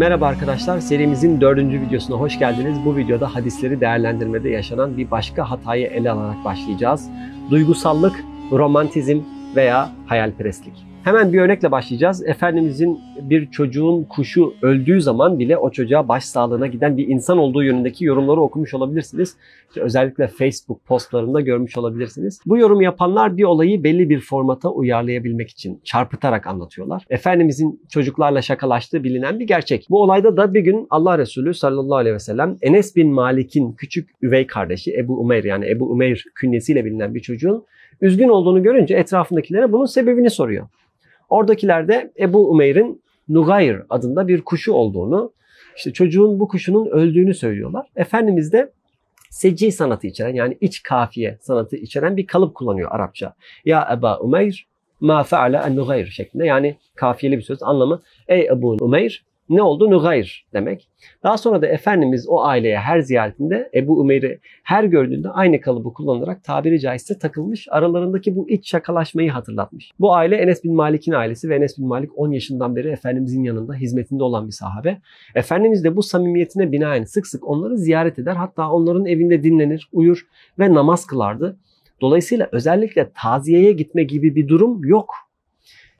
Merhaba arkadaşlar, serimizin dördüncü videosuna hoş geldiniz. Bu videoda hadisleri değerlendirmede yaşanan bir başka hatayı ele alarak başlayacağız. Duygusallık, romantizm veya hayalperestlik. Hemen bir örnekle başlayacağız. Efendimizin bir çocuğun kuşu öldüğü zaman bile o çocuğa başsağlığına giden bir insan olduğu yönündeki yorumları okumuş olabilirsiniz. İşte özellikle Facebook postlarında görmüş olabilirsiniz. Bu yorum yapanlar bir olayı belli bir formata uyarlayabilmek için çarpıtarak anlatıyorlar. Efendimizin çocuklarla şakalaştığı bilinen bir gerçek. Bu olayda da bir gün Allah Resulü sallallahu aleyhi ve sellem Enes bin Malik'in küçük üvey kardeşi Ebu Umeyr yani Ebu Umeyr künyesiyle bilinen bir çocuğun üzgün olduğunu görünce etrafındakilere bunun sebebini soruyor. Oradakiler de Ebu Umeyr'in Nugayr adında bir kuşu olduğunu, işte çocuğun bu kuşunun öldüğünü söylüyorlar. Efendimiz de seci sanatı içeren yani iç kafiye sanatı içeren bir kalıp kullanıyor Arapça. Ya Eba Umeyr ma feale en Nugayr şeklinde yani kafiyeli bir söz anlamı. Ey Ebu Umeyr ne oldu? Nugayr demek. Daha sonra da Efendimiz o aileye her ziyaretinde Ebu Umeyr'i her gördüğünde aynı kalıbı kullanarak tabiri caizse takılmış. Aralarındaki bu iç şakalaşmayı hatırlatmış. Bu aile Enes bin Malik'in ailesi ve Enes bin Malik 10 yaşından beri Efendimizin yanında hizmetinde olan bir sahabe. Efendimiz de bu samimiyetine binaen sık sık onları ziyaret eder. Hatta onların evinde dinlenir, uyur ve namaz kılardı. Dolayısıyla özellikle taziyeye gitme gibi bir durum yok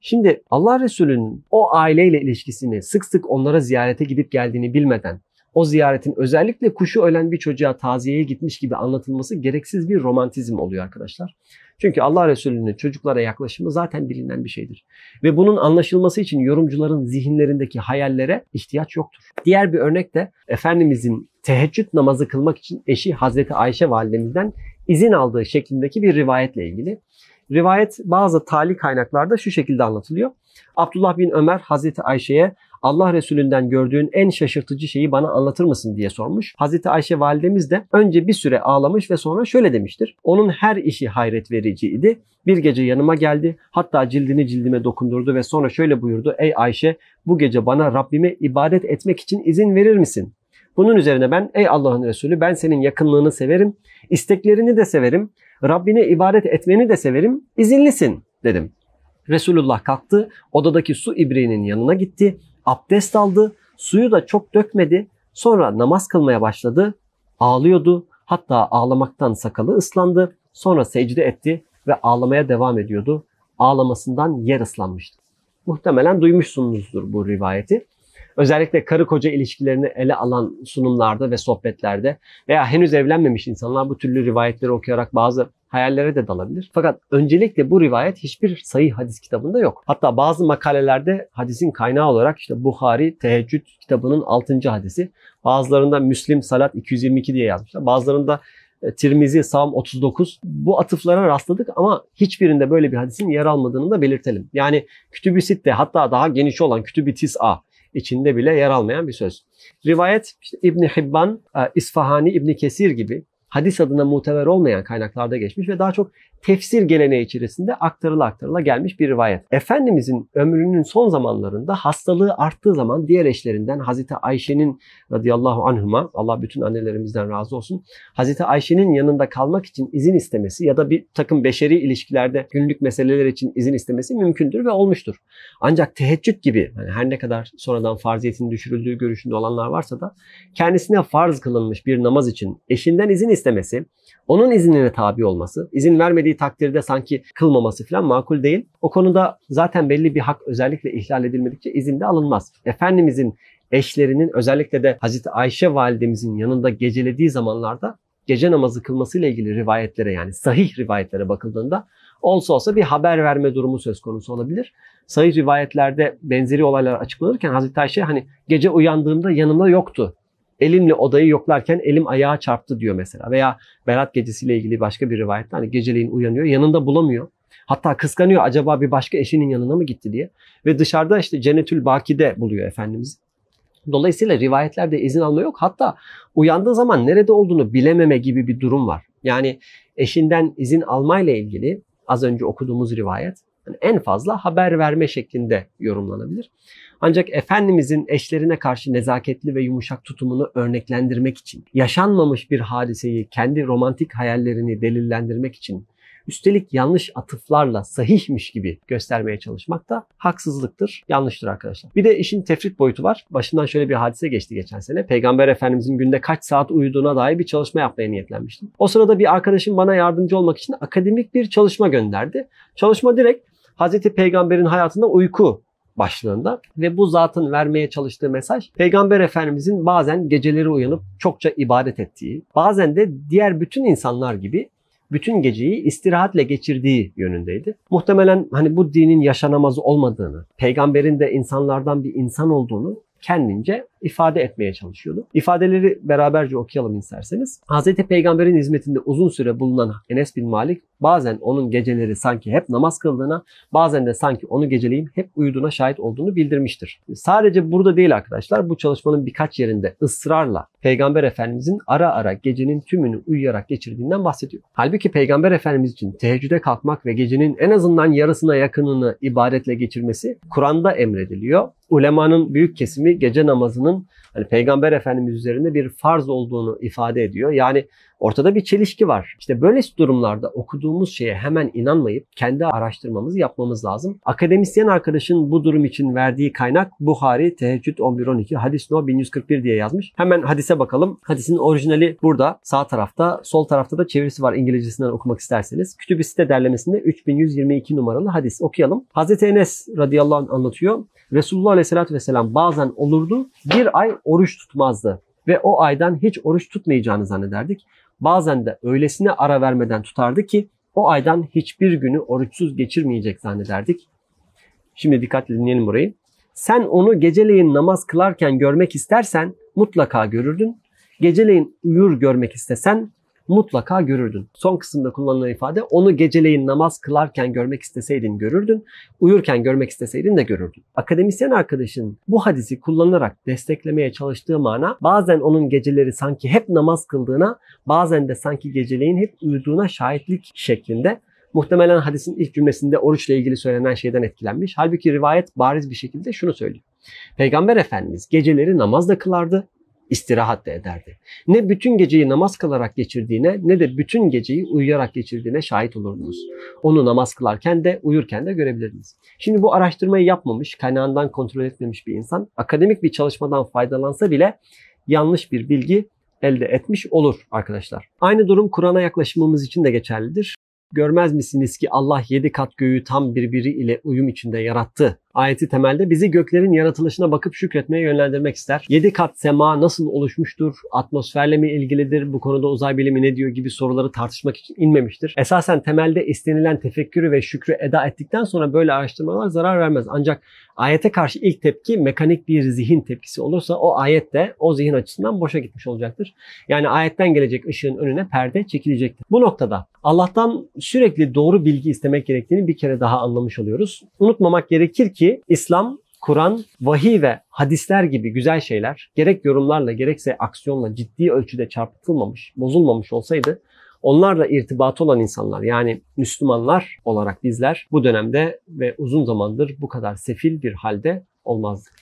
Şimdi Allah Resulü'nün o aileyle ilişkisini sık sık onlara ziyarete gidip geldiğini bilmeden o ziyaretin özellikle kuşu ölen bir çocuğa taziyeye gitmiş gibi anlatılması gereksiz bir romantizm oluyor arkadaşlar. Çünkü Allah Resulü'nün çocuklara yaklaşımı zaten bilinen bir şeydir. Ve bunun anlaşılması için yorumcuların zihinlerindeki hayallere ihtiyaç yoktur. Diğer bir örnek de Efendimizin teheccüd namazı kılmak için eşi Hazreti Ayşe validemizden izin aldığı şeklindeki bir rivayetle ilgili. Rivayet bazı tali kaynaklarda şu şekilde anlatılıyor. Abdullah bin Ömer Hazreti Ayşe'ye Allah Resulünden gördüğün en şaşırtıcı şeyi bana anlatır mısın diye sormuş. Hazreti Ayşe validemiz de önce bir süre ağlamış ve sonra şöyle demiştir. Onun her işi hayret vericiydi. Bir gece yanıma geldi. Hatta cildini cildime dokundurdu ve sonra şöyle buyurdu. Ey Ayşe bu gece bana Rabbime ibadet etmek için izin verir misin? Bunun üzerine ben ey Allah'ın Resulü ben senin yakınlığını severim. isteklerini de severim. Rabbine ibadet etmeni de severim, izinlisin dedim. Resulullah kalktı, odadaki su ibriğinin yanına gitti, abdest aldı, suyu da çok dökmedi. Sonra namaz kılmaya başladı, ağlıyordu. Hatta ağlamaktan sakalı ıslandı. Sonra secde etti ve ağlamaya devam ediyordu. Ağlamasından yer ıslanmıştı. Muhtemelen duymuşsunuzdur bu rivayeti. Özellikle karı koca ilişkilerini ele alan sunumlarda ve sohbetlerde veya henüz evlenmemiş insanlar bu türlü rivayetleri okuyarak bazı hayallere de dalabilir. Fakat öncelikle bu rivayet hiçbir sayı hadis kitabında yok. Hatta bazı makalelerde hadisin kaynağı olarak işte Bukhari Teheccüd kitabının 6. hadisi. Bazılarında Müslim Salat 222 diye yazmışlar. Bazılarında e, Tirmizi Sam 39 bu atıflara rastladık ama hiçbirinde böyle bir hadisin yer almadığını da belirtelim. Yani Kütüb-i Sitte hatta daha geniş olan Kütüb-i Tis'a içinde bile yer almayan bir söz. Rivayet işte İbni Hibban, e, İsfahani, İbni Kesir gibi hadis adına muteber olmayan kaynaklarda geçmiş ve daha çok tefsir geleneği içerisinde aktarıla aktarıla gelmiş bir rivayet. Efendimizin ömrünün son zamanlarında hastalığı arttığı zaman diğer eşlerinden Hazreti Ayşe'nin radıyallahu anhuma Allah bütün annelerimizden razı olsun Hazreti Ayşe'nin yanında kalmak için izin istemesi ya da bir takım beşeri ilişkilerde günlük meseleler için izin istemesi mümkündür ve olmuştur. Ancak teheccüd gibi yani her ne kadar sonradan farziyetin düşürüldüğü görüşünde olanlar varsa da kendisine farz kılınmış bir namaz için eşinden izin istemesi, onun iznine tabi olması, izin vermediği takdirde sanki kılmaması falan makul değil. O konuda zaten belli bir hak özellikle ihlal edilmedikçe izin de alınmaz. Efendimizin eşlerinin özellikle de Hazreti Ayşe validemizin yanında gecelediği zamanlarda gece namazı kılmasıyla ilgili rivayetlere yani sahih rivayetlere bakıldığında olsa olsa bir haber verme durumu söz konusu olabilir. Sahih rivayetlerde benzeri olaylar açıklanırken Hazreti Ayşe hani gece uyandığımda yanımda yoktu elimle odayı yoklarken elim ayağa çarptı diyor mesela. Veya Berat gecesiyle ilgili başka bir rivayette hani geceleyin uyanıyor yanında bulamıyor. Hatta kıskanıyor acaba bir başka eşinin yanına mı gitti diye. Ve dışarıda işte Cennetül Baki'de buluyor Efendimiz. Dolayısıyla rivayetlerde izin alma yok. Hatta uyandığı zaman nerede olduğunu bilememe gibi bir durum var. Yani eşinden izin almayla ilgili az önce okuduğumuz rivayet yani en fazla haber verme şeklinde yorumlanabilir. Ancak Efendimizin eşlerine karşı nezaketli ve yumuşak tutumunu örneklendirmek için, yaşanmamış bir hadiseyi kendi romantik hayallerini delillendirmek için üstelik yanlış atıflarla sahihmiş gibi göstermeye çalışmak da haksızlıktır, yanlıştır arkadaşlar. Bir de işin tefrit boyutu var. Başından şöyle bir hadise geçti geçen sene. Peygamber Efendimizin günde kaç saat uyuduğuna dair bir çalışma yapmaya niyetlenmiştim. O sırada bir arkadaşım bana yardımcı olmak için akademik bir çalışma gönderdi. Çalışma direkt Hazreti Peygamber'in hayatında uyku başlığında ve bu zatın vermeye çalıştığı mesaj Peygamber Efendimizin bazen geceleri uyanıp çokça ibadet ettiği, bazen de diğer bütün insanlar gibi bütün geceyi istirahatle geçirdiği yönündeydi. Muhtemelen hani bu dinin yaşanamaz olmadığını, peygamberin de insanlardan bir insan olduğunu kendince ifade etmeye çalışıyordu. İfadeleri beraberce okuyalım isterseniz. Hz. Peygamber'in hizmetinde uzun süre bulunan Enes bin Malik bazen onun geceleri sanki hep namaz kıldığına, bazen de sanki onu geceleyin hep uyuduğuna şahit olduğunu bildirmiştir. Sadece burada değil arkadaşlar. Bu çalışmanın birkaç yerinde ısrarla Peygamber Efendimizin ara ara gecenin tümünü uyuyarak geçirdiğinden bahsediyor. Halbuki Peygamber Efendimiz için teheccüde kalkmak ve gecenin en azından yarısına yakınını ibadetle geçirmesi Kur'an'da emrediliyor. Ulemanın büyük kesimi gece namazının hani Peygamber Efendimiz üzerinde bir farz olduğunu ifade ediyor. Yani ortada bir çelişki var. İşte böyle durumlarda okuduğumuz şeye hemen inanmayıp kendi araştırmamızı yapmamız lazım. Akademisyen arkadaşın bu durum için verdiği kaynak Buhari Teheccüd 11-12 Hadis No 1141 diye yazmış. Hemen hadise bakalım. Hadisin orijinali burada sağ tarafta, sol tarafta da çevirisi var İngilizcesinden okumak isterseniz. Kütüb-i Site derlemesinde 3122 numaralı hadis okuyalım. Hazreti Enes radıyallahu anh anlatıyor. Resulullah aleyhissalatü vesselam bazen olurdu bir ay oruç tutmazdı ve o aydan hiç oruç tutmayacağını zannederdik. Bazen de öylesine ara vermeden tutardı ki o aydan hiçbir günü oruçsuz geçirmeyecek zannederdik. Şimdi dikkatle dinleyelim burayı. Sen onu geceleyin namaz kılarken görmek istersen mutlaka görürdün. Geceleyin uyur görmek istesen mutlaka görürdün. Son kısımda kullanılan ifade onu geceleyin namaz kılarken görmek isteseydin görürdün, uyurken görmek isteseydin de görürdün. Akademisyen arkadaşın bu hadisi kullanarak desteklemeye çalıştığı mana bazen onun geceleri sanki hep namaz kıldığına, bazen de sanki geceleyin hep uyuduğuna şahitlik şeklinde Muhtemelen hadisin ilk cümlesinde oruçla ilgili söylenen şeyden etkilenmiş. Halbuki rivayet bariz bir şekilde şunu söylüyor. Peygamber Efendimiz geceleri namazla kılardı, istirahat da ederdi. Ne bütün geceyi namaz kılarak geçirdiğine ne de bütün geceyi uyuyarak geçirdiğine şahit olurdunuz. Onu namaz kılarken de uyurken de görebilirdiniz. Şimdi bu araştırmayı yapmamış, kaynağından kontrol etmemiş bir insan akademik bir çalışmadan faydalansa bile yanlış bir bilgi elde etmiş olur arkadaşlar. Aynı durum Kur'an'a yaklaşımımız için de geçerlidir. Görmez misiniz ki Allah yedi kat göğü tam birbiri ile uyum içinde yarattı ayeti temelde bizi göklerin yaratılışına bakıp şükretmeye yönlendirmek ister. Yedi kat sema nasıl oluşmuştur? Atmosferle mi ilgilidir? Bu konuda uzay bilimi ne diyor gibi soruları tartışmak için inmemiştir. Esasen temelde istenilen tefekkürü ve şükrü eda ettikten sonra böyle araştırmalar zarar vermez. Ancak ayete karşı ilk tepki mekanik bir zihin tepkisi olursa o ayet de o zihin açısından boşa gitmiş olacaktır. Yani ayetten gelecek ışığın önüne perde çekilecektir. Bu noktada Allah'tan sürekli doğru bilgi istemek gerektiğini bir kere daha anlamış oluyoruz. Unutmamak gerekir ki ki İslam, Kur'an, vahiy ve hadisler gibi güzel şeyler gerek yorumlarla gerekse aksiyonla ciddi ölçüde çarpıtılmamış, bozulmamış olsaydı onlarla irtibatı olan insanlar yani Müslümanlar olarak bizler bu dönemde ve uzun zamandır bu kadar sefil bir halde olmazdık.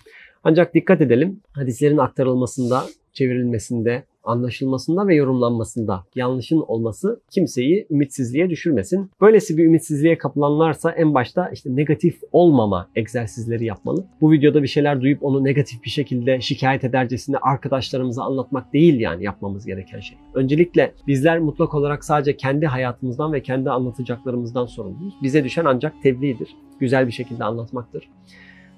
Ancak dikkat edelim hadislerin aktarılmasında, çevrilmesinde, anlaşılmasında ve yorumlanmasında yanlışın olması kimseyi ümitsizliğe düşürmesin. Böylesi bir ümitsizliğe kapılanlarsa en başta işte negatif olmama egzersizleri yapmalı. Bu videoda bir şeyler duyup onu negatif bir şekilde şikayet edercesine arkadaşlarımıza anlatmak değil yani yapmamız gereken şey. Öncelikle bizler mutlak olarak sadece kendi hayatımızdan ve kendi anlatacaklarımızdan sorumluyuz. Bize düşen ancak tebliğdir. Güzel bir şekilde anlatmaktır.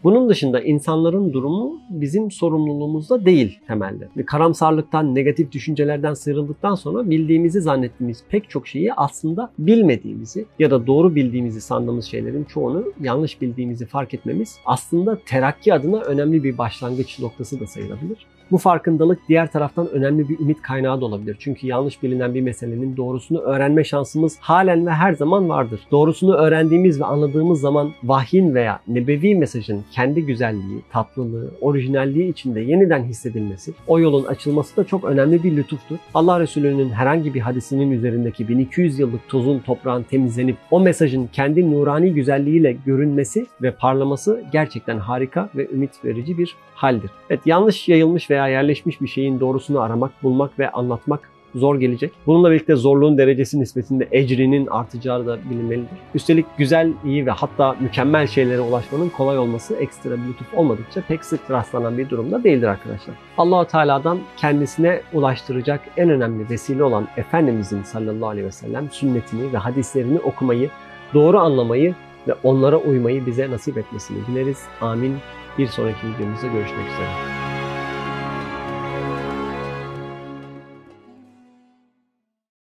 Bunun dışında insanların durumu bizim sorumluluğumuzda değil temelde. Karamsarlıktan, negatif düşüncelerden sıyrıldıktan sonra bildiğimizi zannettiğimiz pek çok şeyi aslında bilmediğimizi ya da doğru bildiğimizi sandığımız şeylerin çoğunu yanlış bildiğimizi fark etmemiz aslında terakki adına önemli bir başlangıç noktası da sayılabilir. Bu farkındalık diğer taraftan önemli bir ümit kaynağı da olabilir. Çünkü yanlış bilinen bir meselenin doğrusunu öğrenme şansımız halen ve her zaman vardır. Doğrusunu öğrendiğimiz ve anladığımız zaman vahyin veya nebevi mesajın kendi güzelliği, tatlılığı, orijinalliği içinde yeniden hissedilmesi, o yolun açılması da çok önemli bir lütuftur. Allah Resulü'nün herhangi bir hadisinin üzerindeki 1200 yıllık tozun toprağın temizlenip o mesajın kendi nurani güzelliğiyle görünmesi ve parlaması gerçekten harika ve ümit verici bir haldir. Evet yanlış yayılmış veya yerleşmiş bir şeyin doğrusunu aramak, bulmak ve anlatmak zor gelecek. Bununla birlikte zorluğun derecesi nispetinde ecrinin artacağı da bilinmelidir. Üstelik güzel, iyi ve hatta mükemmel şeylere ulaşmanın kolay olması ekstra bir lütuf olmadıkça pek sık rastlanan bir durumda değildir arkadaşlar. Allahu Teala'dan kendisine ulaştıracak en önemli vesile olan Efendimizin sallallahu aleyhi ve sellem sünnetini ve hadislerini okumayı, doğru anlamayı ve onlara uymayı bize nasip etmesini dileriz. Amin. Bir sonraki videomuzda görüşmek üzere.